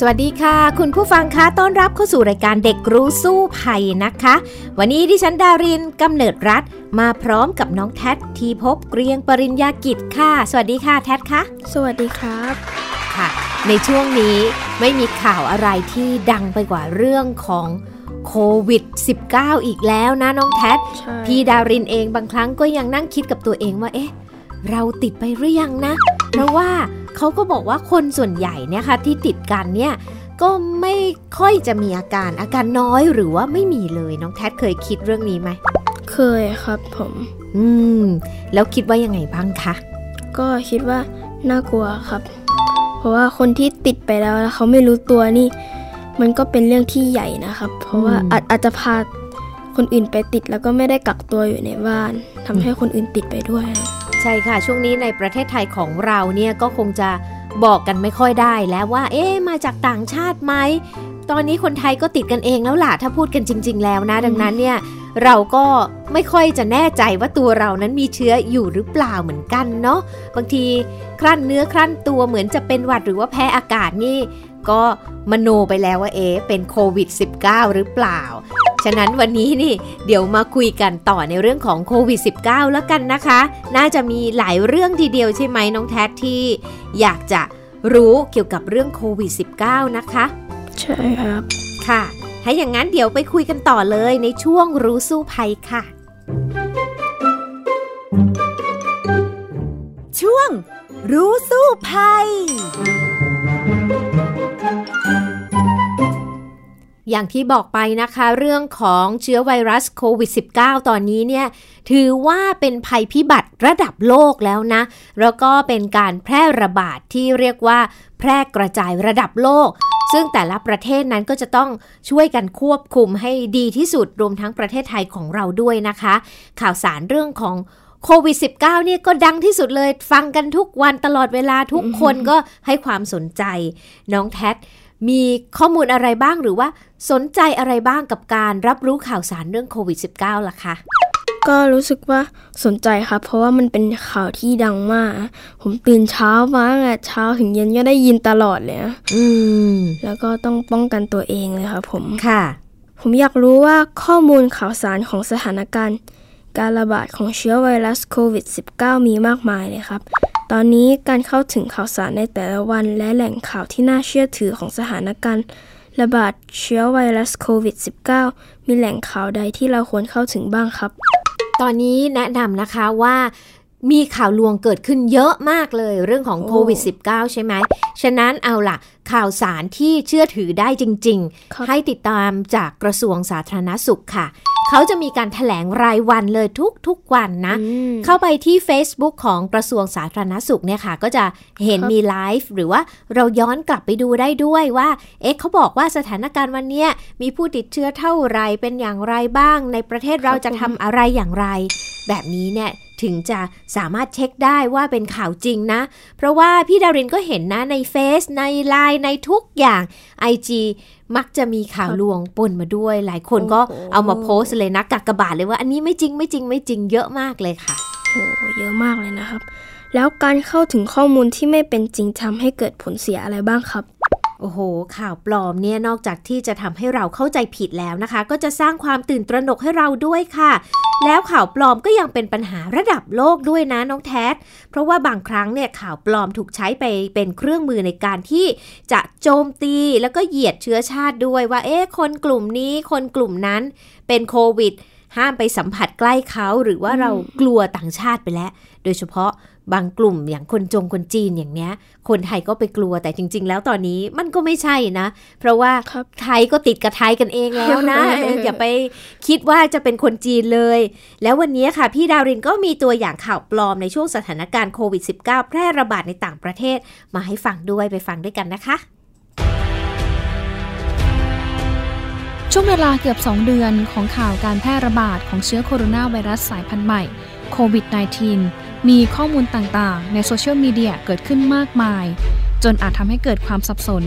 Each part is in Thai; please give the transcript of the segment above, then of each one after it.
สวัสดีค่ะ คุณผู้ฟังคะต้อนรับเข้าสู่รายการเด็กรู้สู้ภัยนะคะ วันนี้ดิฉันดารินกำเนิดรัฐมาพร้อมกับน้องแท็ทีพบเกรียงปริญญากิจค่ะ สวัสดีค่ะแท็คะสวัสดีครับค่ะ ในช่วงนี้ไม่มีข่าวอะไรที่ดังไปกว่าเรื่องของโควิด -19 อีกแล้วนะน้องแท็พี่ดารินเองบางครั้งก็ยังนั่งคิดกับตัวเองว่าเอ๊ะเราติดไปหรือยังนะ เพราะว่า เขาก็บอกว่าคนส่วนใหญ่เนี่ยค่ะที่ติดกันเนี่ยก็ไม่ค่อยจะมีอาการอาการน้อยหรือว่าไม่มีเลยน้องแท็เคยคิดเรื่องนี้ไหมเคยครับผม อืม แล้วคิดว่ายังไงบ้างคะก็คิดว่าน่ากลัวครับ เพราะว่าคนที่ติดไปแล้วเขาไม่รู้ตัวนี่ มันก็เป็นเรื่องที่ใหญ่นะครับ เพราะว่าอาจอาจจะพาคนอื่นไปติดแล้วก็ไม่ได้กักตัวอยู่ในบ้านทำให้คนอื่นติดไปด้วย ใช่ค่ะ ช่วงนี้ในประเทศไทยของเราเนี่ยก็คงจะบอกกันไม่ค่อยได้แล้วว่า เอ๊ะมาจากต่างชาติไหม ตอนนี้คนไทยก็ติดกันเองแล้วล่ะ ถ้าพูดกันจริง ๆ แล้วนะ ดังนั้นเนี่ยเราก็ไม่ค่อยจะแน่ใจว่าตัวเรานั้นมีเชื้ออยู่หรือเปล่าเหมือนกันเนาะบางทีคลั่นเนื้อคลั่นตัวเหมือนจะเป็นหวัดหรือว่าแพ้อากาศนี่ ก็มโนไปแล้วว่าเอ๊เป็นโควิด -19 หรือเปล่า ฉะนั้นวันนี้นี่เดี๋ยวมาคุยกันต่อในเรื่องของโควิด -19 แล้วกันนะคะ น่าจะมีหลายเรื่องทีเดียวใช่ไหมน้องแท็ที่อยากจะรู้เกี่ยวกับเรื่องโควิด -19 นะคะ ใช่ครับค่ะ ถ้าอย่างนั้นเดี๋ยวไปคุยกันต่อเลยในช่วงรู้สู้ภัยค่ะ ช่วงรู้สู้ภัย อย่างที่บอกไปนะคะเรื่องของเชื้อไวรัสโควิด -19 ตอนนี้เนี่ยถือว่าเป็นภัยพิบัติระดับโลกแล้วนะ แล้วก็เป็นการแพร่ระบาดที่เรียกว่าแพร่กระจายระดับโลก ซึ่งแต่ละประเทศนั้นก็จะต้องช่วยกันควบคุมให้ดีที่สุดรวมทั้งประเทศไทยของเราด้วยนะคะ ข่าวสารเรื่องของโควิด -19 เนี่ยก็ดังที่สุดเลย ฟังกันทุกวันตลอดเวลาทุกคนก็ให้ความสนใจ น้องแท็ มีข้อมูลอะไรบ้างหรือว่าสนใจอะไรบ้างกับการรับรู้ข่าวสารเรื่องโควิด -19 ล่ะคะ ก็รู้สึกว่าสนใจครับ เพราะว่ามันเป็นข่าวที่ดังมาก ผมตื่นเช้ามาอะเช้าถึงเย็นก็ได้ยินตลอดเลยอืมแล้วก็ต้องป้องกันตัวเองเลยครับผมค่ะ ผมอยากรู้ว่าข้อมูลข่าวสารของสถานการณ์ การระบาดของเชื้อไวรัสโควิด -19 มีมากมายเลยครับ ตอนนี้การเข้าถึงข่าวสารในแต่ละวันและแหล่งข่าวที่น่าเชื่อถือของสถานการณ์ระบาดเชื้อไวรัสโควิด -19 มีแหล่งข่าวใดที่เราควรเข้าถึงบ้างครับ ตอนนี้แนะนำนะคะว่ามีข่าวลวงเกิดขึ้นเยอะมากเลยเรื่องของโควิด -19 ใช่ไหม ฉะนั้นเอาล่ะ ข่าวสารที่เชื่อถือได้จริง ๆ ให้ติดตามจากกระทรวงสาธารณสุขค่ะ เขาจะมีการถแถลงรายวันเลยทุกๆวันนะ เข้าไปที่ Facebook ของกระทรวงสาธารณสุขเนี่ยค่ะ ก็จะเห็นมีไลฟ์หรือว่าเราย้อนกลับไปดูได้ด้วยว่า เอ๊ะเขาบอกว่าสถานการณ์วันนี้มีผู้ติดเชื้อเท่าไรเป็นอย่างไรบ้าง ในประเทศเราจะทำอะไรอย่างไร แบบนี้เนี่ยถึงจะสามารถเช็คได้ว่าเป็นข่าวจริงนะ เพราะว่าพี่ดารินก็เห็นนะในเฟซในไลน์ในทุกอย่าง IG มักจะมีข่าวลวงปนมาด้วย หลายคนก็เอามาโพสเลยนะกักกระบาดเลยว่าอันนี้ไม่จริงไม่จริงไม่จริงเยอะมากเลยค่ะโอ้เยอะมากเลยนะครับ แล้วการเข้าถึงข้อมูลที่ไม่เป็นจริงทำให้เกิดผลเสียอะไรบ้างครับ โอ้โห ข่าวปลอมเนี่ยนอกจากที่จะทำให้เราเข้าใจผิดแล้วนะคะ ก็จะสร้างความตื่นตระหนกให้เราด้วยค่ะ แล้วข่าวปลอมก็ยังเป็นปัญหาระดับโลกด้วยนะน้องแท็เพราะว่าบางครั้งเนี่ยข่าวปลอมถูกใช้ไปเป็นเครื่องมือในการที่จะโจมตีแล้วก็เหยียดเชื้อชาติด้วยว่าเอ๊ะคนกลุ่มนี้คนกลุ่มนั้นเป็นโควิดห้ามไปสัมผัสใกล้เขาหรือว่าเรากลัวต่างชาติไปแล้ว โดยเฉพาะ บางกลุ่มอย่างคนจงคนจีนอย่างเนี้ย คนไทยก็ไปกลัวแต่จริง ๆ แล้วตอนนี้มันก็ไม่ใช่นะ เพราะว่าไทยก็ติดกับไทยกันเองแล้วนะอย่าไปคิดว่าจะเป็นคนจีนเลย แล้ววันนี้ค่ะ พี่ดาวรินก็มีตัวอย่างข่าวปลอมในช่วงสถานการณ์โควิด -19 แพร่ระบาดในต่างประเทศ มาให้ฟังด้วยไปฟังด้วยกันนะคะ ช่วงเวลาเกือบ 2 เดือนของข่าวการแพร่ระบาดของเชื้อโคโรนาไวรัสสายพันธุ์ใหม่โควิด -19 มีข้อมูลต่างๆ ในโซเชียลมีเดียเกิดขึ้นมากมาย จนอาจทำให้เกิดความสับสน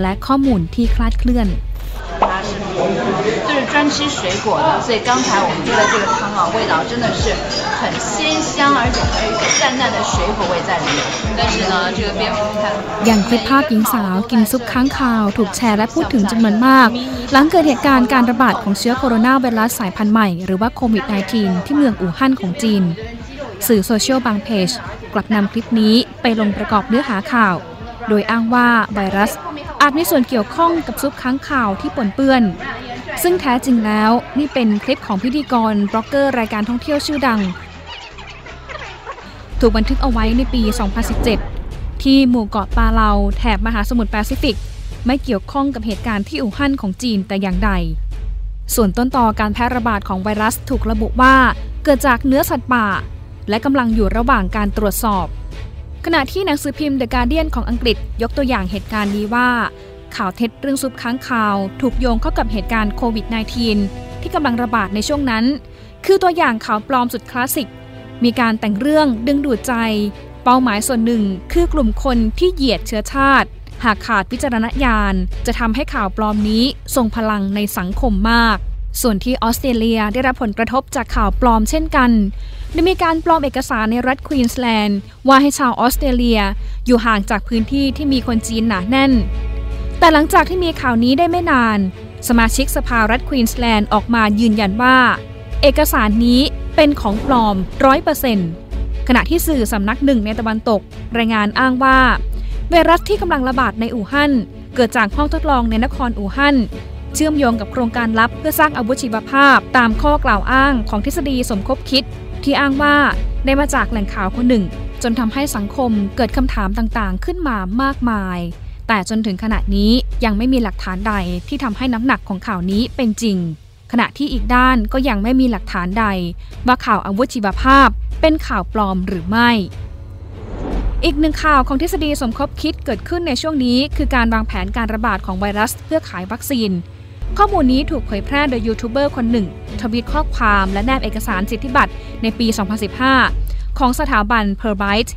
และข้อมูลที่คลาดเคลื่อน就是专吃水果的，所以刚才我们做的这个汤啊，味道真的是很鲜香，而且还有一个淡淡的水果味在里面。但是呢，这个蝙蝠你看，อย่างคลิปภาพหญิงสาวกินซุปค้างคาวถูกแชร์และพูดถึงจำนวนมาก หลังเกิดเหตุการณ์การระบาดของเชื้อโคโรนาไวรัสสายพันธุ์ใหม่หรือว่าโควิด -19 ที่เมืองอู่ฮั่นของจีน สื่อโซเชียลบางเพจ กลับนำคลิปนี้ไปลงประกอบเนื้อหาข่าว โดยอ้างว่าไวรัส อาจมีส่วนเกี่ยวข้องกับซุปค้างข่าวที่ปนเปื้อน ซึ่งแท้จริงแล้วนี่เป็นคลิปของพิธีกรบล็อกเกอร์รายการท่องเที่ยวชื่อดัง ถูกบันทึกเอาไว้ในปี 2017 ที่หมู่เกาะปาเลาแถบมหาสมุทรแปซิฟิก ไม่เกี่ยวข้องกับเหตุการณ์ที่อู่ฮั่นของจีนแต่อย่างใดส่วนต้นตอการแพร่ระบาดของไวรัสถูกระบุว่า เกิดจากเนื้อสัตว์ป่า และกำลังอยู่ระหว่างการตรวจสอบ ขณะที่หนังสือพิมพ์ The Guardian ของอังกฤษยกตัวอย่างเหตุการณ์นี้ว่า ข่าวเท็จเรื่องซุปค้างคาว ถูกโยงเข้ากับเหตุการณ์โควิด -19 ที่กำลังระบาดในช่วงนั้น คือตัวอย่างข่าวปลอมสุดคลาสสิก มีการแต่งเรื่องดึงดูดใจ เป้าหมายส่วนหนึ่งคือกลุ่มคนที่เหยียดเชื้อชาติ หากขาดวิจารณญาณ จะทำให้ข่าวปลอมนี้ทรงพลังในสังคมมากส่วนที่ออสเตรเลียได้รับผลกระทบจากข่าวปลอมเช่นกัน ได้มีการปลอมเอกสารในรัฐควีนสแลนด์ว่าให้ชาวออสเตรเลีย อยู่ห่างจากพื้นที่ที่มีคนจีนหนาแน่น แต่หลังจากที่มีข่าวนี้ได้ไม่นาน สมาชิกสภารัฐควีนสแลนด์ออกมายืนยันว่า เอกสารนี้เป็นของปลอมร้อยเปอร์เซ็นต์ขณะที่สื่อสำนักหนึ่งในตะวันตก รายงานอ้างว่า ไวรัสที่กำลังระบาดในอู่ฮั่นเกิดจากห้องทดลองในนครอู่ฮั่นเชื่อมโยงกับโครงการลับเพื่อสร้างอาวุธชีวภาพตามข้อกล่าวอ้างของทฤษฎีสมคบคิด ที่อ้างว่าได้มาจากแหล่งข่าวคนหนึ่ง จนทำให้สังคมเกิดคำถามต่างๆ ขึ้นมามากมาย แต่จนถึงขณะนี้ยังไม่มีหลักฐานใดที่ทำให้น้ำหนักของข่าวนี้เป็นจริง ขณะที่อีกด้านก็ยังไม่มีหลักฐานใด ว่าข่าวอาวุธชีวภาพ เป็นข่าวปลอมหรือไม่ อีกหนึ่งข่าวของทฤษฎีสมคบคิดเกิดขึ้นในช่วงนี้ คือการวางแผนการระบาดของไวรัส เพื่อขายวัคซีน ข้อมูลนี้ถูกเผยแพร่โดยยูทูบเบอร์คนหนึ่ง ทวีตข้อความและแนบเอกสารสิทธิบัตรในปี 2015 ของสถาบัน p e r b y t e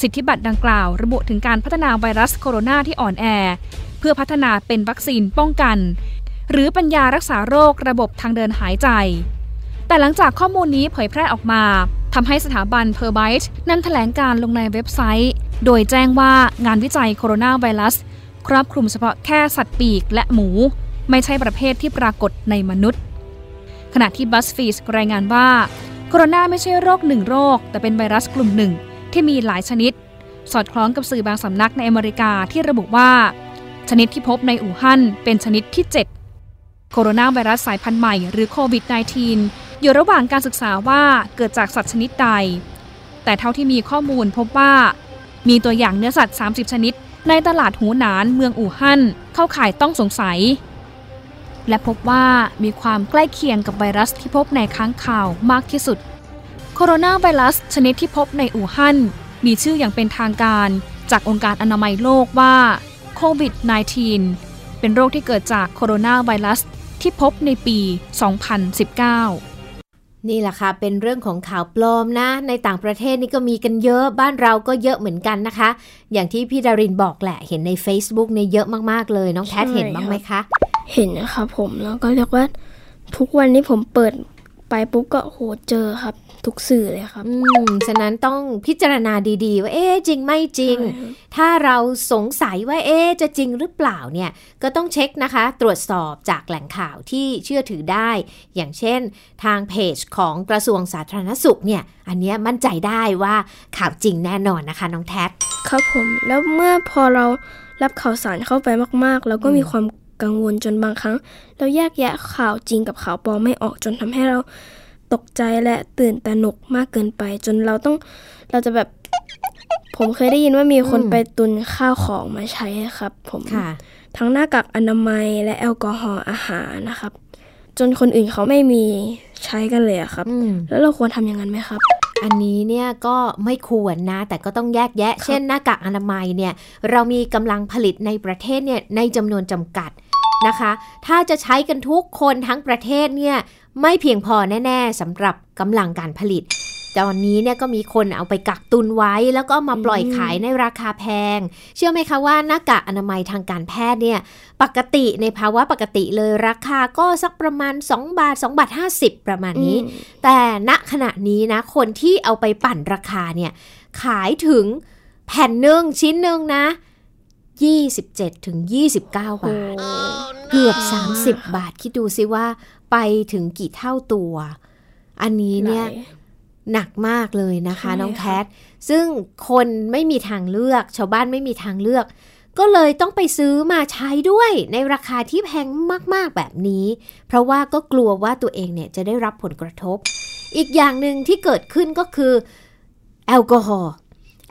สิทธิบัตรดังกล่าว ระบุถึงการพัฒนาไวรัสโคโรนาที่อ่อนแอ เพื่อพัฒนาเป็นวัคซีนป้องกัน หรือปัญญารักษาโรคระบบทางเดินหายใจ แต่หลังจากข้อมูลนี้เผยแพร่ออกมาทำให้สถาบัน p e r b y t e นั้นแถลงการลงในเว็บไซต์ โดยแจ้งว่างานวิจัยโคโรนาไวรัสครอบคลุมเฉพาะแค่สัตว์ปีกและหมู ไม่ใช่ประเภทที่ปรากฏในมนุษย์ ขณะที่ BuzzFeed รายงานว่า โคโรนาไม่ใช่โรคหนึ่งโรค แต่เป็นไวรัสกลุ่มหนึ่งที่มีหลายชนิด สอดคล้องกับสื่อบางสำนักในอเมริกาที่ระบุว่า ชนิดที่พบในอู่ฮั่นเป็นชนิดที่ 7 โคโรนาไวรัสสายพันธุ์ใหม่หรือโควิด -19 อยู่ระหว่างการศึกษาว่าเกิดจากสัตว์ชนิดใด แต่เท่าที่มีข้อมูลพบว่า มีตัวอย่างเนื้อสัตว์ 30 ชนิดในตลาดหูหนานเมืองอู่ฮั่นเข้าข่ายต้องสงสัย และพบว่ามีความใกล้เคียงกับไวรัสที่พบในค้างคาวมากที่สุด โคโรนาไวรัสชนิดที่พบในอู่ฮั่น มีชื่ออย่างเป็นทางการจากองค์การอนามัยโลกว่าโควิด -19 เป็นโรคที่เกิดจากโคโรนาไวรัสที่พบในปี 2019นี่แหละค่ะ เป็นเรื่องของข่าวปลอมนะ ในต่างประเทศนี่ก็มีกันเยอะ บ้านเราก็เยอะเหมือนกันนะคะ อย่างที่พี่ดารินบอกแหละ เห็นใน Facebook เนี่ยเยอะมาก ๆ เลย น้องแพทเห็นบ้างไหมคะ เห็นนะครับผมแล้วก็เรียกว่า ทุกวันนี้ผมเปิดไปปุ๊บก็โหเจอครับ ทุกสื่อเลยครับ อืม ฉะนั้นต้องพิจารณาดีๆ ว่า เอ๊ะจริงไม่จริง ถ้าเราสงสัยว่าเอ๊ะจะจริงหรือเปล่าเนี่ย ก็ต้องเช็คนะคะ ตรวจสอบจากแหล่งข่าวที่เชื่อถือได้ อย่างเช่น ทางเพจของกระทรวงสาธารณสุขเนี่ย อันเนี้ยมั่นใจได้ว่าข่าวจริงแน่นอนนะคะน้องแท็บครับผม แล้วเมื่อพอเรารับข่าวสารเข้าไปมากๆ แล้วก็มีความ กังวลจนบางครั้ง เราแยกแยะข่าวจริงกับข่าวปลอมไม่ออกจนทำให้เราตกใจและตื่นตระหนกมากเกินไป จนเราต้องเราจะแบบ ผมเคยได้ยินว่ามีคนไปตุนข้าวของมาใช้ครับ ผมค่ะทั้งหน้ากากอนามัยและแอลกอฮอล์อาหารนะครับ จนคนอื่นเขาไม่มีใช้กันเลยอะครับอืมแล้วเราควรทำอย่างนั้นไหมครับอันนี้เนี่ยก็ไม่ควรนะ แต่ก็ต้องแยกแยะ เช่นหน้ากากอนามัยเนี่ย เรามีกำลังผลิตในประเทศเนี่ยในจำนวนจำกัด นะคะ ถ้าจะใช้กันทุกคนทั้งประเทศเนี่ยไม่เพียงพอแน่ๆสำหรับกำลังการผลิต ตอนนี้เนี่ยก็มีคนเอาไปกักตุนไว้ แล้วก็มาปล่อยขายในราคาแพง เชื่อไหมคะว่าหน้ากากอนามัยทางการแพทย์เนี่ยปกติในภาวะปกติเลยราคาก็สักประมาณ 2 บาท 2 บาท 50 ประมาณนี้ แต่ณขณะนี้นะคนที่เอาไปปั่นราคาเนี่ยขายถึงแผ่นหนึ่งชิ้นหนึ่งนะ 27ถึง29 บาท เกือบ 30 บาท คิดดูซิว่าไปถึงกี่เท่าตัว อันนี้เนี่ยหนักมากเลยนะคะใช่น้องค่ะแคท ซึ่งคนไม่มีทางเลือก ชาวบ้านไม่มีทางเลือก ก็เลยต้องไปซื้อมาใช้ด้วย ในราคาที่แพงมากๆแบบนี้ เพราะว่าก็กลัวว่าตัวเองเนี่ยจะได้รับผลกระทบ อีกอย่างหนึ่งที่เกิดขึ้นก็คือ แอลกอฮอล์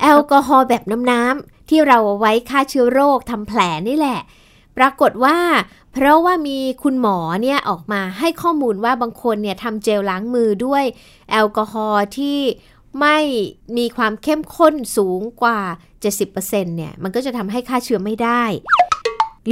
แอลกอฮอล์แบบน้ำๆ ที่เราเอาไว้ฆ่าเชื้อโรคทำแผลนี่แหละ ปรากฏว่า เพราะว่ามีคุณหมอเนี่ยออกมาให้ข้อมูลว่าบางคนเนี่ยทำเจลล้างมือด้วยแอลกอฮอล์ที่ไม่มีความเข้มข้นสูงกว่า 70%เนี่ย มันก็จะทำให้ฆ่าเชื้อไม่ได้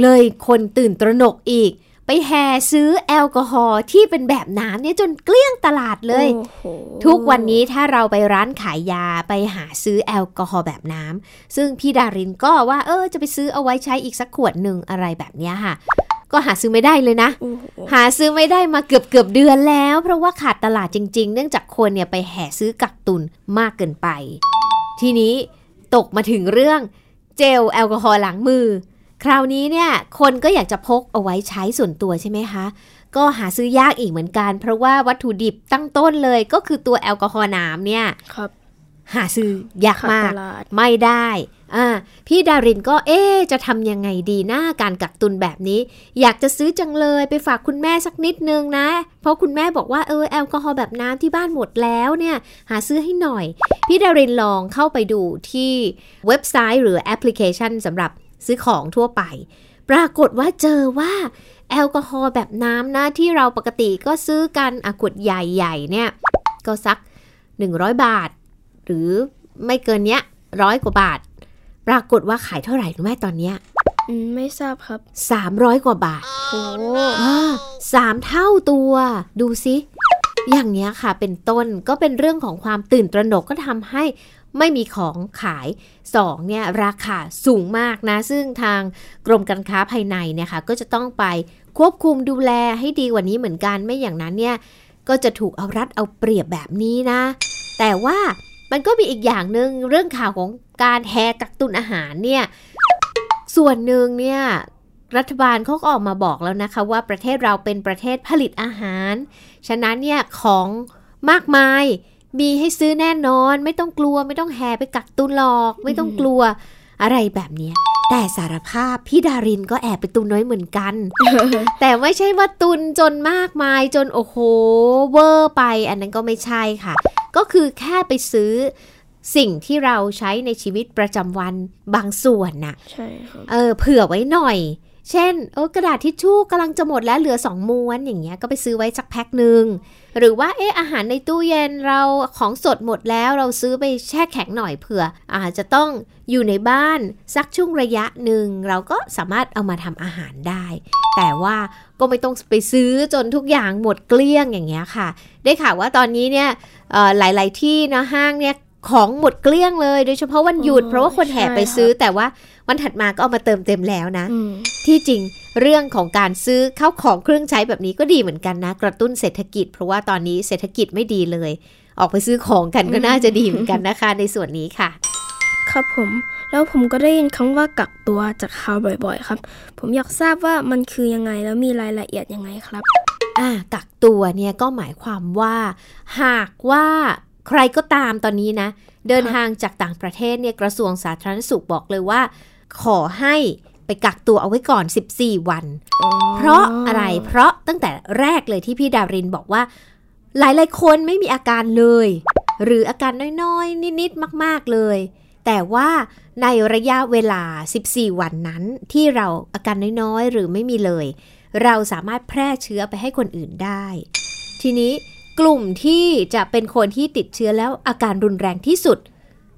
เลยคนตื่นตระหนกอีก ไปแห่ซื้อแอลกอฮอล์ที่เป็นแบบน้ำเนี่ยจนเกลี้ยงตลาดเลยโอ้โหทุกวันนี้ถ้าเราไปร้านขายยาไปหาซื้อแอลกอฮอล์แบบน้ำซึ่งพี่ดารินก็ว่าเออจะไปซื้อเอาไว้ใช้อีกสักขวดหนึ่งอะไรแบบเนี้ยค่ะ ก็หาซื้อไม่ได้เลยนะโอ้โหหาซื้อไม่ได้มาเกือบเกือบเดือนแล้ว เพราะว่าขาดตลาดจริง ๆ เนื่องจากคนเนี่ยไปแห่ซื้อกักตุนมากเกินไป ทีนี้ตกมาถึงเรื่องเจลแอลกอฮอล์ล้างมือ คราวนี้เนี่ยคนก็อยากจะพกเอาไว้ใช้ส่วนตัวใช่ไหมคะ ก็หาซื้อยากอีกเหมือนกัน เพราะว่าวัตถุดิบตั้งต้นเลยก็คือตัวแอลกอฮอล์น้ำเนี่ยครับ หาซื้อยากขาดมากตลาดไม่ได้อ่าพี่ดารินก็เอ๊ะจะทำยังไงดีหน้าการกักตุนแบบนี้ อยากจะซื้อจังเลยไปฝากคุณแม่สักนิดนึงนะ เพราะคุณแม่บอกว่าเออแอลกอฮอล์แบบน้ำที่บ้านหมดแล้วเนี่ย หาซื้อให้หน่อย พี่ดารินลองเข้าไปดูที่เว็บไซต์หรือแอปพลิเคชันสำหรับ ซื้อของทั่วไป ปรากฏว่าเจอว่าแอลกอฮอล์แบบน้ำนะที่เราปกติก็ซื้อกันอะขวดใหญ่ๆเนี่ยก็สัก 100 บาท หรือไม่เกินเนี้ยร้อยกว่าบาท ปรากฏว่าขายเท่าไหร่รู้ไหมตอนเนี้ยอืมไม่ทราบครับ 300 กว่าบาท โอ้อ่าสามเท่าตัว ดูสิ อย่างเนี้ยค่ะ เป็นต้นก็เป็นเรื่องของความตื่นตระหนกก็ทำให้ ไม่มีของขายสองเนี่ยราคาสูงมากนะ ซึ่งทางกรมการค้าภายในเนี่ยค่ะก็จะต้องไปควบคุมดูแลให้ดีกว่านี้เหมือนกันไม่อย่างนั้นเนี่ยก็จะถูกเอารัดเอาเปรียบแบบนี้นะ แต่ว่ามันก็มีอีกอย่างหนึ่งเรื่องข่าวของการแฮกักตุนอาหารเนี่ยส่วนหนึ่งเนี่ยรัฐบาลเขาก็ออกมาบอกแล้วนะคะ ว่าประเทศเราเป็นประเทศผลิตอาหาร ฉะนั้นเนี่ยของมากมาย มีให้ซื้อแน่นอน ไม่ต้องกลัว ไม่ต้องแห่ไปกักตุนหรอก ไม่ต้องกลัวอะไรแบบเนี้ยแต่สารภาพพี่ดารินก็แอบไปตุนน้อยเหมือนกัน แต่ไม่ใช่ว่าตุนจนมากมายจนโอ้โหเวอร์ไป อันนั้นก็ไม่ใช่ค่ะ ก็คือแค่ไปซื้อสิ่งที่เราใช้ในชีวิตประจำวันบางส่วนน่ะใช่ครับเออเผื่อไว้หน่อย เช่นเออกระดาษทิชชู่กำลังจะหมดแล้วเหลือสองม้วนอย่างเงี้ยก็ไปซื้อไว้สักแพ็คหนึ่งหรือว่าเอออาหารในตู้เย็นเราของสดหมดแล้วเราซื้อไปแช่แข็งหน่อยเผื่อ อาจจะต้องอยู่ในบ้านสักช่วงระยะหนึ่งเราก็สามารถเอามาทำอาหารได้ แต่ว่าก็ไม่ต้องไปซื้อจนทุกอย่างหมดเกลี้ยงอย่างเงี้ยค่ะ ได้ข่าวว่าตอนนี้เนี่ยเอ่อหลาย ๆ ที่นะห้างเนี่ยของหมดเกลี้ยงเลย โดยเฉพาะวันหยุดอ๋อเพราะว่าคนแห่ไปใช่ค่ะซื้อแต่ว่า วันถัดมาก็เอามาเติมเต็มแล้วนะอืมที่จริงเรื่องของการซื้อเข้าของเครื่องใช้แบบนี้ก็ดีเหมือนกันนะ กระตุ้นเศรษฐกิจ เพราะว่าตอนนี้เศรษฐกิจไม่ดีเลย ออกไปซื้อของกันก็น่าจะดีเหมือนกันนะคะ ในส่วนนี้ค่ะ ครับผมแล้วผมก็ได้ยินคำว่ากักตัวจากข่าวบ่อยๆ ครับ ผมอยากทราบว่ามันคือยังไงแล้วมีรายละเอียดยังไงครับอ่ากักตัวเนี่ยก็หมายความว่า หากว่าใครก็ตามตอนนี้นะ เดินทางจากต่างประเทศเนี่ยกระทรวงสาธารณสุขบอกเลยว่า ขอให้ไปกักตัวเอาไว้ก่อน 14 วัน เพราะอะไรเพราะตั้งแต่แรกเลยที่พี่ดารินบอกว่า หลายๆคนไม่มีอาการเลย หรืออาการน้อยๆ นิดๆ มาก ๆ เลย แต่ว่าในระยะเวลา 14 วันนั้นที่เราอาการน้อยๆ หรือไม่มีเลย เราสามารถแพร่เชื้อไปให้คนอื่นได้ ทีนี้กลุ่มที่จะเป็นคนที่ติดเชื้อแล้วอาการรุนแรงที่สุด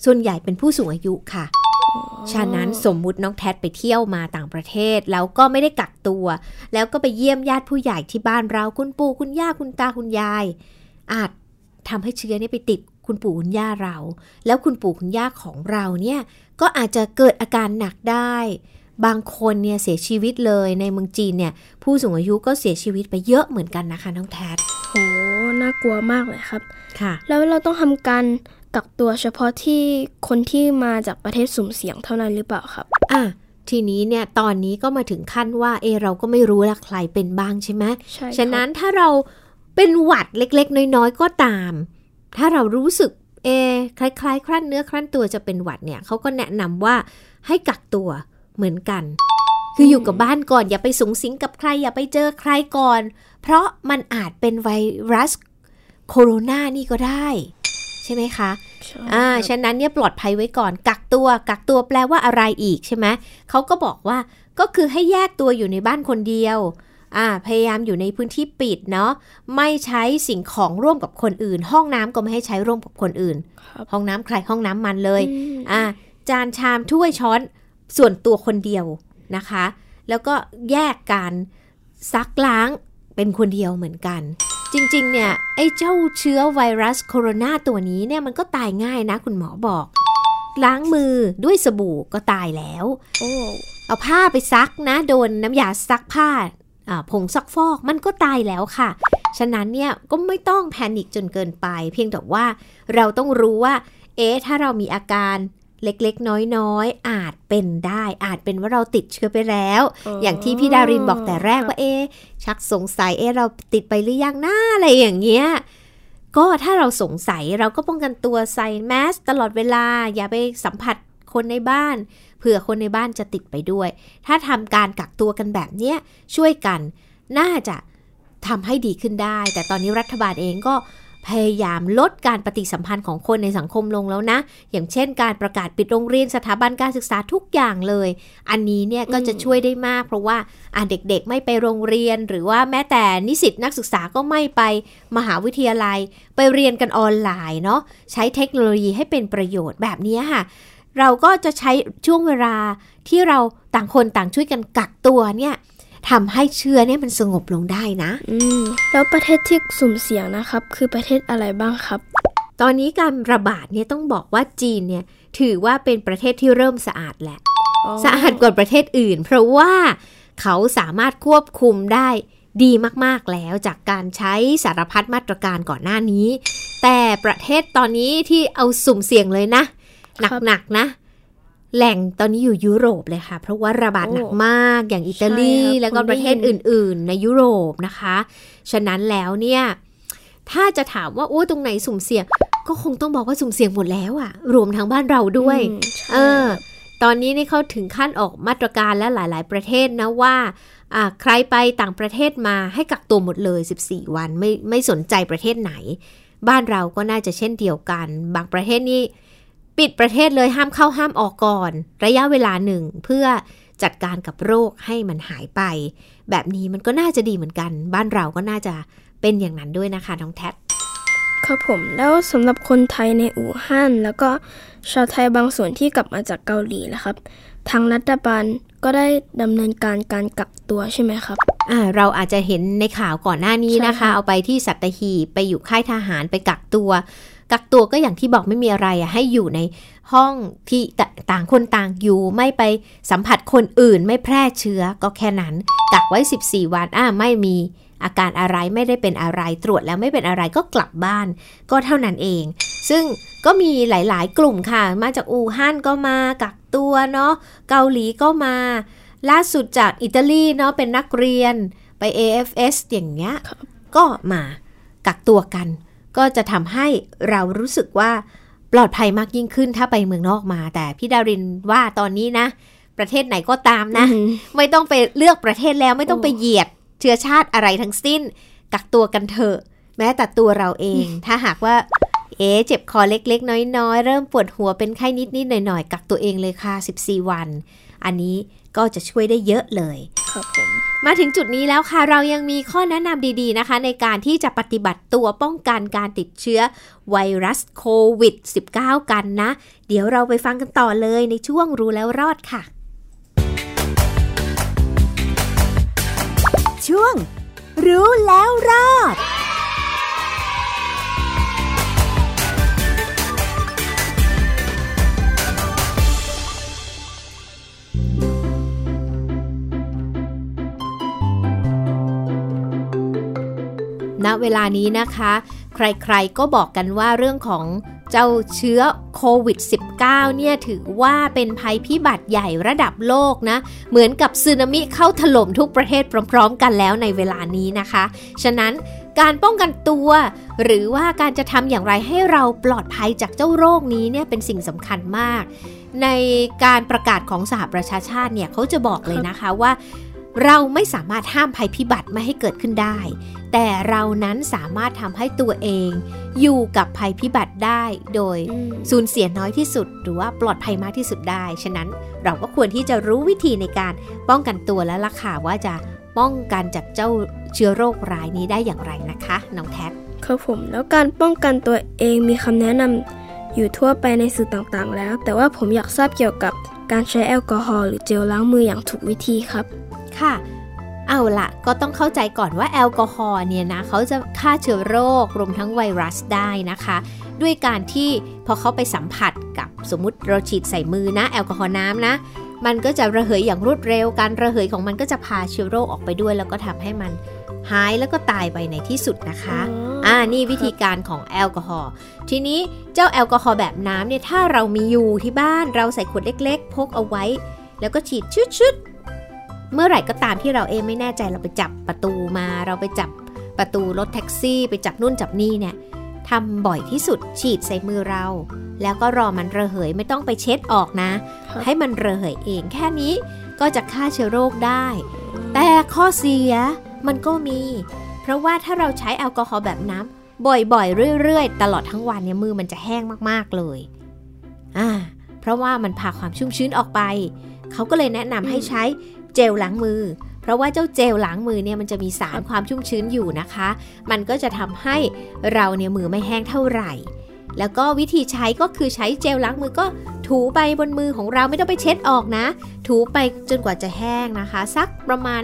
ส่วนใหญ่เป็นผู้สูงอายุค่ะ ฉะนั้นสมมุติน้องแท็ไปเที่ยวมาต่างประเทศ แล้วก็ไม่ได้กักตัว แล้วก็ไปเยี่ยมญาติผู้ใหญ่ที่บ้านเราคุณปู่คุณย่าคุณตาคุณยาย อาจทำให้เชื้อนี่ไปติดคุณปู่คุณย่าเรา แล้วคุณปู่คุณย่าของเราเนี่ยก็อาจจะเกิดอาการหนักได้ บางคนเนี่ยเสียชีวิตเลยในเมืองจีนเนี่ยผู้สูงอายุก็เสียชีวิตไปเยอะเหมือนกันนะคะน้องแท็โหน่ากลัวมากเลยครับ ค่ะ แล้วเราต้องทำการกักตัวเฉพาะที่คนที่มาจากประเทศสุ่มเสี่ยงเท่านั้นหรือเปล่าครับ อะทีนี้เนี่ยตอนนี้ก็มาถึงขั้นว่าเออเราก็ไม่รู้ละใครเป็นบ้างใช่ไหมใช่ครับฉะนั้นถ้าเราเป็นหวัดเล็กๆ น้อยๆก็ตาม ถ้าเรารู้สึกเออคล้ายๆ ครั่นเนื้อครั่นตัวจะเป็นหวัดเนี่ยเขาก็แนะนำว่าให้กักตัว เหมือนกัน คืออยู่กับบ้านก่อนอย่าไปสูงสิงกับใครอย่าไปเจอใครก่อน เพราะมันอาจเป็นไวรัสโคโรนานี่ก็ได้ ใช่ไหมคะใช่อ่าครับฉะนั้นเนี่ยปลอดภัยไว้ก่อน กักตัว กักตัวแปลว่าอะไรอีกใช่ไหมเขาก็บอกว่าก็คือให้แยกตัวอยู่ในบ้านคนเดียวอ่าพยายามอยู่ในพื้นที่ปิดเนาะไม่ใช้สิ่งของร่วมกับคนอื่น ห้องน้ำก็ไม่ให้ใช้ร่วมกับคนอื่นครับห้องน้ำใครห้องน้ำมันเลยอืมอ่าจานชามถ้วยช้อน ส่วนตัวคนเดียวนะคะ แล้วก็แยกการซักล้างเป็นคนเดียวเหมือนกัน จริงๆ เนี่ยไอ้เจ้าเชื้อไวรัสโคโรนาตัวนี้เนี่ยมันก็ตายง่ายนะคุณหมอบอก ล้างมือด้วยสบู่ก็ตายแล้ว โอ้เอาผ้าไปซักนะ โดนน้ำยาซักผ้าอ่าผงซักฟอกมันก็ตายแล้วค่ะ ฉะนั้นเนี่ยก็ไม่ต้องแพนิคจนเกินไป เพียงแต่ว่าเราต้องรู้ว่า เอ๊ะถ้าเรามีอาการ เล็กๆ น้อยๆ อาจเป็นได้ อาจเป็นว่าเราติดเชื้อไปแล้ว อย่างที่พี่ดารินบอกแต่แรกว่าเอ๊ะชักสงสัยเอ๊ะเราติดไปหรือยังนะอะไรอย่างเงี้ยก็ถ้าเราสงสัยเราก็ป้องกันตัวใส่แมสตลอดเวลา อย่าไปสัมผัสคนในบ้านเผื่อคนในบ้านจะติดไปด้วย ถ้าทำการกักตัวกันแบบเนี้ยช่วยกัน น่าจะทำให้ดีขึ้นได้ แต่ตอนนี้รัฐบาลเองก็ พยายามลดการปฏิสัมพันธ์ของคนในสังคมลงแล้วนะ อย่างเช่น การประกาศปิดโรงเรียนสถาบันการศึกษาทุกอย่างเลย อันนี้เนี่ยก็จะช่วยได้มาก เพราะว่าอะเด็กๆ ไม่ไปโรงเรียน หรือว่าแม้แต่นิสิตนักศึกษาก็ไม่ไปมหาวิทยาลัย ไปเรียนกันออนไลน์เนาะใช้เทคโนโลยีให้เป็นประโยชน์แบบนี้ค่ะเราก็จะใช้ช่วงเวลาที่เราต่างคนต่างช่วยกันกักตัวเนี่ย ทำให้เชื้อเนี่ยมันสงบลงได้นะ อืมแล้วประเทศที่สุ่มเสี่ยงนะครับ คือประเทศอะไรบ้างครับ ตอนนี้การระบาดเนี่ยต้องบอกว่าจีนเนี่ยถือว่าเป็นประเทศที่เริ่มสะอาดแหละอ๋อสะอาดกว่าประเทศอื่น เพราะว่าเขาสามารถควบคุมได้ดีมากๆแล้วจากการใช้สารพัดมาตรการก่อนหน้านี้ แต่ประเทศตอนนี้ที่เอาสุ่มเสี่ยงเลยนะ หนักๆนะ แหล่งตอนนี้อยู่ยุโรปเลยค่ะ เพราะว่าระบาดหนักมากอย่างอิตาลีใช่ครับแล้วก็ผมได้ประเทศยินอื่น ๆ ในยุโรปนะคะ ฉะนั้นแล้วเนี่ยถ้าจะถามว่าโอ้ตรงไหนสุ่มเสี่ยง ก็คงต้องบอกว่าสุ่มเสี่ยงหมดแล้วอะรวมทั้งบ้านเราด้วยอืมใช่เออ ตอนนี้นี่เขาถึงขั้นออกมาตรการและหลาย ๆ ประเทศนะว่าอ่าใครไปต่างประเทศมาให้กักตัวหมดเลย 14 วันไม่ไม่สนใจประเทศไหน บ้านเราก็น่าจะเช่นเดียวกัน บางประเทศนี่ ปิดประเทศเลยห้ามเข้าห้ามออกก่อน ระยะเวลาหนึ่งเพื่อจัดการกับโรคให้มันหายไป แบบนี้มันก็น่าจะดีเหมือนกัน บ้านเราก็น่าจะเป็นอย่างนั้นด้วยนะคะน้องแท็ครับผมแล้วสำหรับคนไทยในอู่ฮั่นแล้วก็ชาวไทยบางส่วนที่กลับมาจากเกาหลีนะครับ ทางรัฐบาลก็ได้ดำเนินการการกักตัวใช่ไหมครับอ่าเราอาจจะเห็นในข่าวก่อนหน้านี้นะใช่คะค่ะเอาไปที่สัตหีบไปอยู่ค่ายทหารไปกักตัว กักตัวก็อย่างที่บอกไม่มีอะไรอะให้อยู่ในห้องที่ตต่างคนต่างอยู่ไม่ไปสัมผัสคนอื่นไม่แพร่เชื้อก็แค่นั้น กักไว้ 14 วันอ่าไม่มีอาการอะไรไม่ได้เป็นอะไรตรวจแล้วไม่เป็นอะไรก็กลับบ้าน ก็เท่านั้นเอง ซึ่งก็มีหลาย ๆ กลุ่มค่ะ มาจากอู่ฮั่นก็มากักตัวเนาะเกาหลีก็มา ล่าสุดจากอิตาลีเนาะเป็นนักเรียนไป AFS อย่างเงี้ยครับก็มากักตัวกัน ก็จะทำให้เรารู้สึกว่าปลอดภัยมากยิ่งขึ้นถ้าไปเมืองนอกมา แต่พี่ดารินว่าตอนนี้นะ ประเทศไหนก็ตามนะอืมไม่ต้องไปเลือกประเทศแล้วไม่ต้องไปเหยียดเชื้อชาติอะไรทั้งสิ้น กักตัวกันเถอะ แม้แต่ตัวเราเอง ถ้าหากว่า เอ๊เจ็บคอเล็กๆ น้อยๆ เริ่มปวดหัวเป็นไข้นิดๆหน่อยๆ กักตัวเองเลยค่ะ 14 วัน อันนี้ก็จะช่วยได้เยอะเลย ครับผมมาถึงจุดนี้แล้วค่ะ เรายังมีข้อแนะนำดีๆนะคะ ในการที่จะปฏิบัติตัวป้องกันการติดเชื้อไวรัสโควิด -19 กันนะ เดี๋ยวเราไปฟังกันต่อเลยในช่วงรู้แล้วรอดค่ะ ช่วง รู้แล้วรอด ณเวลานี้นะคะ ใครๆก็บอกกันว่าเรื่องของเจ้าเชื้อโควิด -19 เนี่ยถือว่าเป็นภัยพิบัติใหญ่ระดับโลกนะ เหมือนกับสึนามิเข้าถล่มทุกประเทศพร้อมๆ กันแล้วในเวลานี้นะคะ ฉะนั้นการป้องกันตัว หรือว่าการจะทำอย่างไรให้เราปลอดภัยจากเจ้าโรคนี้เนี่ยเป็นสิ่งสำคัญมาก ในการประกาศของสหประชาชาติเนี่ยเขาจะบอกเลยนะคะว่า เราไม่สามารถห้ามภัยพิบัติไม่ให้เกิดขึ้นได้ แต่เรานั้นสามารถทำให้ตัวเอง อยู่กับภัยพิบัติได้ โดยอืมสูญเสียน้อยที่สุด หรือว่าปลอดภัยมากที่สุดได้ ฉะนั้นเราก็ควรที่จะรู้วิธีในการป้องกันตัวและล่ะค่ะว่าจะป้องกันจากเจ้าเชื้อโรครายนี้ได้อย่างไรนะคะน้องแท็กครับผมแล้วการป้องกันตัวเองมีคำแนะนำอยู่ทั่วไปในสื่อต่างๆ แล้ว แต่ว่าผมอยากทราบเกี่ยวกับการใช้แอลกอฮอล์หรือเจลล้างมืออย่างถูกวิธีครับ ค่ะ เอาละก็ต้องเข้าใจก่อนว่าแอลกอฮอล์เนี่ยนะเขาจะฆ่าเชื้อโรครวมทั้งไวรัสได้นะคะ ด้วยการที่พอเขาไปสัมผัสกับสมมุติเราฉีดใส่มือนะ แอลกอฮอล์น้ำนะมันก็จะระเหยอย่างรวดเร็ว การระเหยของมันก็จะพาเชื้อโรคออกไปด้วย แล้วก็ทำให้มันหายแล้วก็ตายไปในที่สุดนะคะอ๋ออ่อ่า นี่วิธีการของแอลกอฮอล์ ทีนี้เจ้าแอลกอฮอล์แบบน้ำเนี่ย ถ้าเรามีอยู่ที่บ้าน เราใส่ขวดเล็ก ๆ พกเอาไว้ แล้วก็ฉีดชุดๆ เมื่อไหร่ก็ตามที่เราเองไม่แน่ใจเราไปจับประตูมา เราไปจับประตูรถแท็กซี่ ไปจับนู่นจับนี่เนี่ยทำบ่อยที่สุดฉีดใส่มือเรา แล้วก็รอมันระเหยไม่ต้องไปเช็ดออกนะครับให้มันระเหยเองแค่นี้ก็จะฆ่าเชื้อโรคได้ แต่ข้อเสียมันก็มี เพราะว่าถ้าเราใช้แอลกอฮอล์แบบน้ำบ่อยๆ เรื่อยๆ ตลอดทั้งวันเนี่ยมือมันจะแห้งมากๆเลยอ่าเพราะว่ามันพาความชุ่มชื้นออกไป เขาก็เลยแนะนำให้ใช้ เจลล้างมือ เพราะว่าเจ้าเจลล้างมือเนี่ยมันจะมีสารความชุ่มชื้นอยู่นะคะ มันก็จะทำให้เราเนี่ยมือไม่แห้งเท่าไหร่ แล้วก็วิธีใช้ก็คือใช้เจลล้างมือก็ถูไปบนมือของเราไม่ต้องไปเช็ดออกนะ ถูไปจนกว่าจะแห้งนะคะ สักประมาณ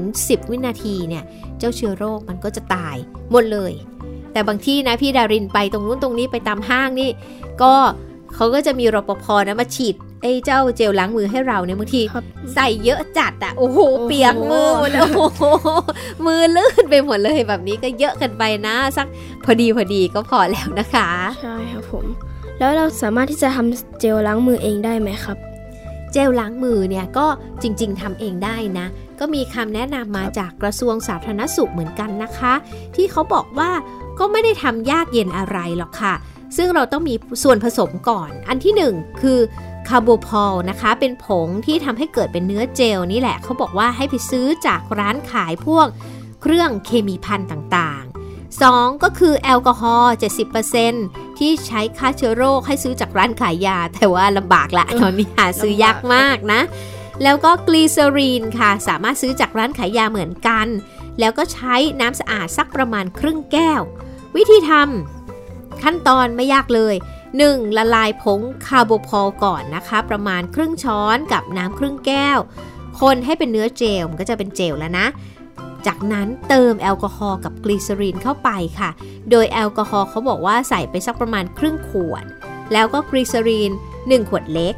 5-10 วินาทีเนี่ย เจ้าเชื้อโรคมันก็จะตายหมดเลย แต่บางที่นะพี่ดารินไปตรงนู้นตรงนี้ไปตามห้างนี่ ก็เขาก็จะมีรปภนะมาฉีด ไอ้เจ้าเจลล้างมือให้เราเนี่ยบางทีครับใส่เยอะจัดอะโอ้โหโอ้โหเปียกมือหมดเลยโอ้โหมือลื่นไปหมดเลยแบบนี้ก็เยอะกันไปนะ สักพอดีพอดีก็พอแล้วนะคะ ใช่ครับผม แล้วเราสามารถที่จะทำเจลล้างมือเองได้ไหมครับ เจลล้างมือเนี่ยก็จริง ๆทำเองได้นะ ก็มีคำแนะนำมาจากกระทรวงสาธารณสุขเหมือนกันนะคะ ที่เขาบอกว่าก็ไม่ได้ทำยากเย็นอะไรหรอกค่ะซึ่งเราต้องมีส่วนผสมก่อน อันที่หนึ่งคือ คาร์โบพอลนะคะ เป็นผงที่ทำให้เกิดเป็นเนื้อเจลนี่แหละเขาบอกว่าให้ไปซื้อจากร้านขายพวกเครื่องเคมีพันต่างๆ 2 ก็คือแอลกอฮอล์70%ที่ใช้ฆ่าเชื้อโรคให้ซื้อจากร้านขายยา แต่ว่าลำบากละตอนนี้หาซื้อยากมากนะ แล้วก็กลีเซอรีนค่ะ สามารถซื้อจากร้านขายยาเหมือนกัน แล้วก็ใช้น้ำสะอาดสักประมาณครึ่งแก้ว วิธีทำขั้นตอนไม่ยากเลย 1. ละลายผงคาร์โบพอลก่อนนะคะ ประมาณครึ่งช้อนกับน้ำครึ่งแก้ว คนให้เป็นเนื้อเจลมันก็จะเป็นเจลแล้วนะ จากนั้นเติมแอลกอฮอล์กับกลีเซอรีนเข้าไปค่ะ โดยแอลกอฮอล์เขาบอกว่าใส่ไปสักประมาณครึ่งขวด แล้วก็กลีเซอรีน 1 ขวดเล็ก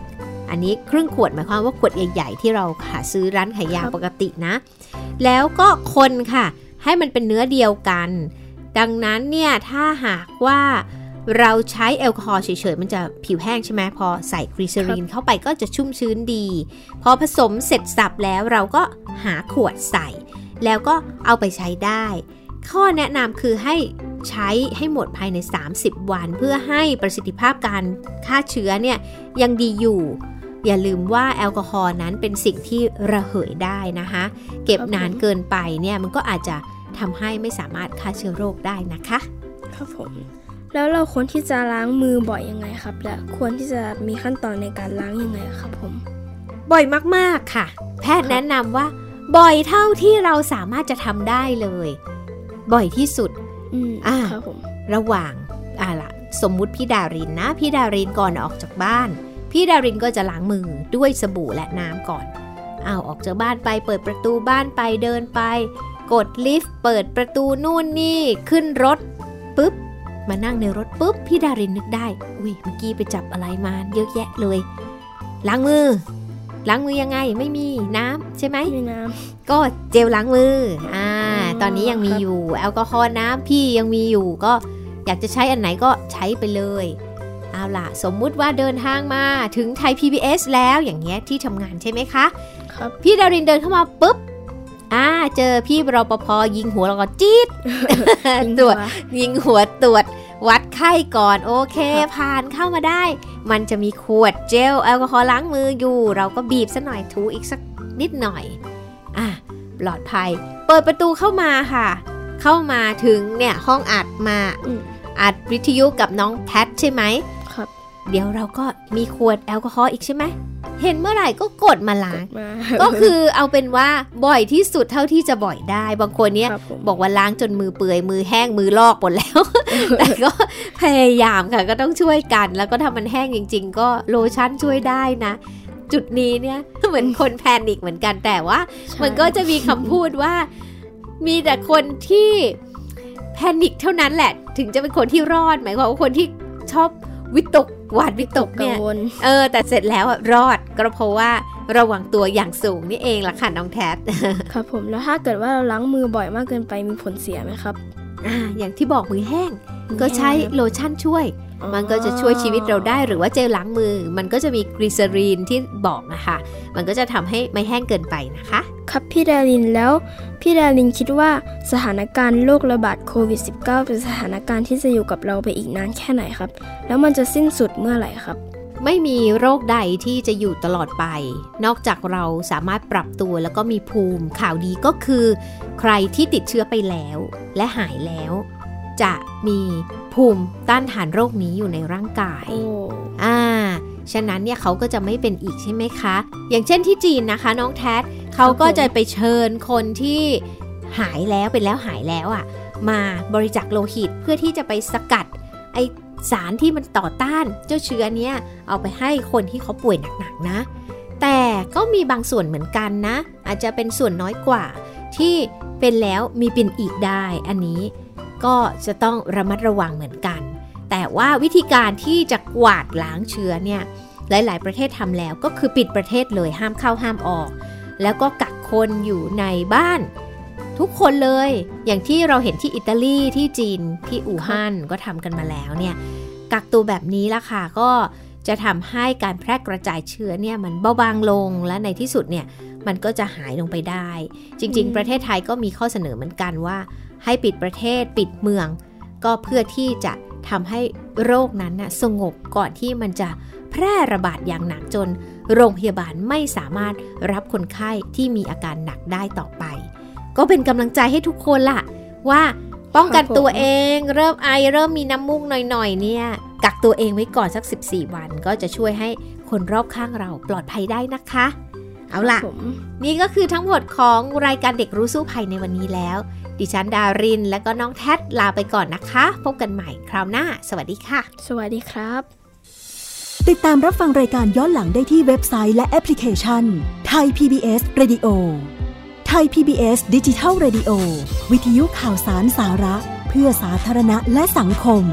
อันนี้ครึ่งขวดหมายความว่าขวดใหญ่ๆที่เราหาซื้อร้านขายยาปกตินะ แล้วก็คนค่ะ ให้มันเป็นเนื้อเดียวกัน ดังนั้นเนี่ยถ้าหากว่า เราใช้แอลกอฮอล์เฉยๆ มันจะผิวแห้งใช่ไหมพอใส่กลีเซอรีนเข้าไปก็จะชุ่มชื้นดี พอผสมเสร็จสรรพแล้วเราก็หาขวดใส่ แล้วก็เอาไปใช้ได้ ข้อแนะนำคือให้ใช้ให้หมดภายใน 30 วัน เพื่อให้ประสิทธิภาพการฆ่าเชื้อเนี่ยยังดีอยู่ อย่าลืมว่าแอลกอฮอล์นั้นเป็นสิ่งที่ระเหยได้นะคะ เก็บนานเกินไปเนี่ยมันก็อาจจะทำให้ไม่สามารถฆ่าเชื้อโรคได้นะคะ ครับผม แล้วเราควรที่จะล้างมือบ่อยยังไงครับ และควรที่จะมีขั้นตอนในการล้างยังไงครับผม บ่อยมากๆค่ะ แพทย์แนะนำว่า บ่อยเท่าที่เราสามารถจะทำได้เลย บ่อยที่สุดอืมอ่าครับผมระหว่างอ่าละสมมุติพี่ดารินนะ พี่ดารินก่อนออกจากบ้าน พี่ดารินก็จะล้างมือด้วยสบู่และน้ำก่อนเอาออกจากบ้านไปเปิดประตูบ้านไปเดินไป กดลิฟต์เปิดประตูนู่นนี่ขึ้นรถปุ๊บ มานั่งในรถปุ๊บพี่ดารินนึกได้ อุ้ยเมื่อกี้ไปจับอะไรมาเยอะแยะเลย ล้างมือ ล้างมือยังไงไม่มีน้ำใช่ไหมมีน้ก็เจลล้างมือ อ่าอ๋อตอนนี้ยังมีครับอยู่ แอลกอฮอล์น้ำพี่ยังมีอยู่ ก็อยากจะใช้อันไหนก็ใช้ไปเลย เอาล่ะ สมมุติว่าเดินทางมาถึงไทย PBS แล้วอย่างเงี้ยที่ทำงานใช่ไหมคะำครับ พี่ดารินเดินเข้ามาปุ๊บ อ่าเจอพี่รปภยิงหัวเราก็จี๊ดตรวจยิงหัวตรวจวัดไข้ก่อนโอเคครับผ่านเข้ามาได้ มันจะมีขวดเจลแอลกอฮอล์ล้างมืออยู่ เราก็บีบสักหน่อยถูอีกสักนิดหน่อยอะปลอดภัย เปิดประตูเข้ามาค่ะ เข้ามาถึงเนี่ยห้องอัดมาอืมอัดวิทยุกับน้องแพทใช่ไหมครับ เดี๋ยวเราก็มีขวดแอลกอฮอล์อีกใช่ไหม เห็นเมื่อไหร่ก็กดมาล้างมาก็คือเอาเป็นว่าบ่อยที่สุดเท่าที่จะบ่อยได้ บางคนเนี่ยครับผมบอกว่าล้างจนมือเปื่อยมือแห้งมือลอกหมดแล้ว แต่ก็พยายามค่ะก็ต้องช่วยกัน แล้วก็ถ้ามันแห้งจริง ๆ ก็โลชั่นช่วยได้นะ จุดนี้เนี่ยเหมือนคนแพนิคเหมือนกันแต่ว่าใช่มันก็จะมีคำพูดว่า มีแต่คนที่แพนิคเท่านั้นแหละ ถึงจะเป็นคนที่รอดหมายความว่าคนที่ชอบวิตก หวาดวิตกกัเนี่งยวลเออ แต่เสร็จแล้วอะรอดก็เพราะว่าระวังตัวอย่างสูงนี่เองล่ะค่ะน้องแทครับผมแล้วถ้าเกิดว่าเราล้างมือบ่อยมากเกินไปมีผลเสียไหมครับ อ่าอย่างที่บอกมือแห้ง ก็ใช้ hand lotion ช่วยอ๋อ มันก็จะช่วยชีวิตเราได้หรือว่าเจลล้างมือ มันก็จะมีกลีเซอรีนที่บอกนะคะ มันก็จะทำให้ไม่แห้งเกินไปนะคะ ครับพี่ดารินแล้วพี่ดารินคิดว่าสถานการณ์โรคระบาดโควิด -19 เป็นสถานการณ์ที่จะอยู่กับเราไปอีกนานแค่ไหนครับ แล้วมันจะสิ้นสุดเมื่อไหร่ครับไม่มีโรคใดที่จะอยู่ตลอดไป นอกจากเราสามารถปรับตัวแล้วก็มีภูมิ ข่าวดีก็คือ ใครที่ติดเชื้อไปแล้ว และหายแล้ว จะมีภูมิต้านทานโรคนี้อยู่ในร่างกายโอ้อ่าฉะนั้นเนี่ยเขาก็จะไม่เป็นอีกใช่ไหมคะ อย่างเช่นที่จีนนะคะน้องแท็เขาก็จะไปเชิญคนที่หายแล้วเป็นแล้วหายแล้วอะ่ะ มาบริจาคโลหิตเพื่อที่จะไปสกัดไอสารที่มันต่อต้านเจ้าเชื้อเนี้ยเอาไปให้คนที่เขาป่วยหนักๆนะ แต่ก็มีบางส่วนเหมือนกันนะ อาจจะเป็นส่วนน้อยกว่าที่เป็นแล้วมีเป็นอีกได้อันนี้ ก็จะต้องระมัดระวังเหมือนกัน แต่ว่าวิธีการที่จะกวาดล้างเชื้อเนี่ยหลาย ๆ ประเทศทำแล้วก็คือปิดประเทศเลยห้ามเข้าห้ามออก แล้วก็กักคนอยู่ในบ้าน ทุกคนเลย อย่างที่เราเห็นที่อิตาลีที่จีนที่อู่ฮั่นก็ทำกันมาแล้วเนี่ยกักตัวแบบนี้ละค่ะก็จะทำให้การแพร่กระจายเชื้อเนี่ยมันเบาบางลงและในที่สุดเนี่ยมันก็จะหายลงไปได้ จริง ๆ ประเทศไทยก็มีข้อเสนอเหมือนกันว่า ให้ปิดประเทศปิดเมือง ก็เพื่อที่จะทำให้โรคนั้นน่ะสงบก่อนที่มันจะแพร่ระบาดอย่างหนักจน โรงพยาบาลไม่สามารถรับคนไข้ที่มีอาการหนักได้ต่อไป ก็เป็นกำลังใจให้ทุกคนล่ะ ว่าป้องกันครับผมตัวเองเริ่มไอเริ่มมีน้ำมูกหน่อยๆ เนี่ย กักตัวเองไว้ก่อนสัก 14 วัน ก็จะช่วยให้คนรอบข้างเราปลอดภัยได้นะคะ เอาล่ะผมนี่ก็คือทั้งหมดของรายการเด็กรู้สู้ภัยในวันนี้แล้ว ดิฉันดาริน และก็น้องแท็ดลาไปก่อนนะคะ พบกันใหม่คราวหน้า สวัสดีค่ะ สวัสดีครับ ติดตามรับฟังรายการย้อนหลังได้ที่เว็บไซต์และแอปพลิเคชันไทย PBS Radio ไทย PBS ดิจิทัล Radio วิทยุข่าวสารสาระ เพื่อสาธารณะและสังคม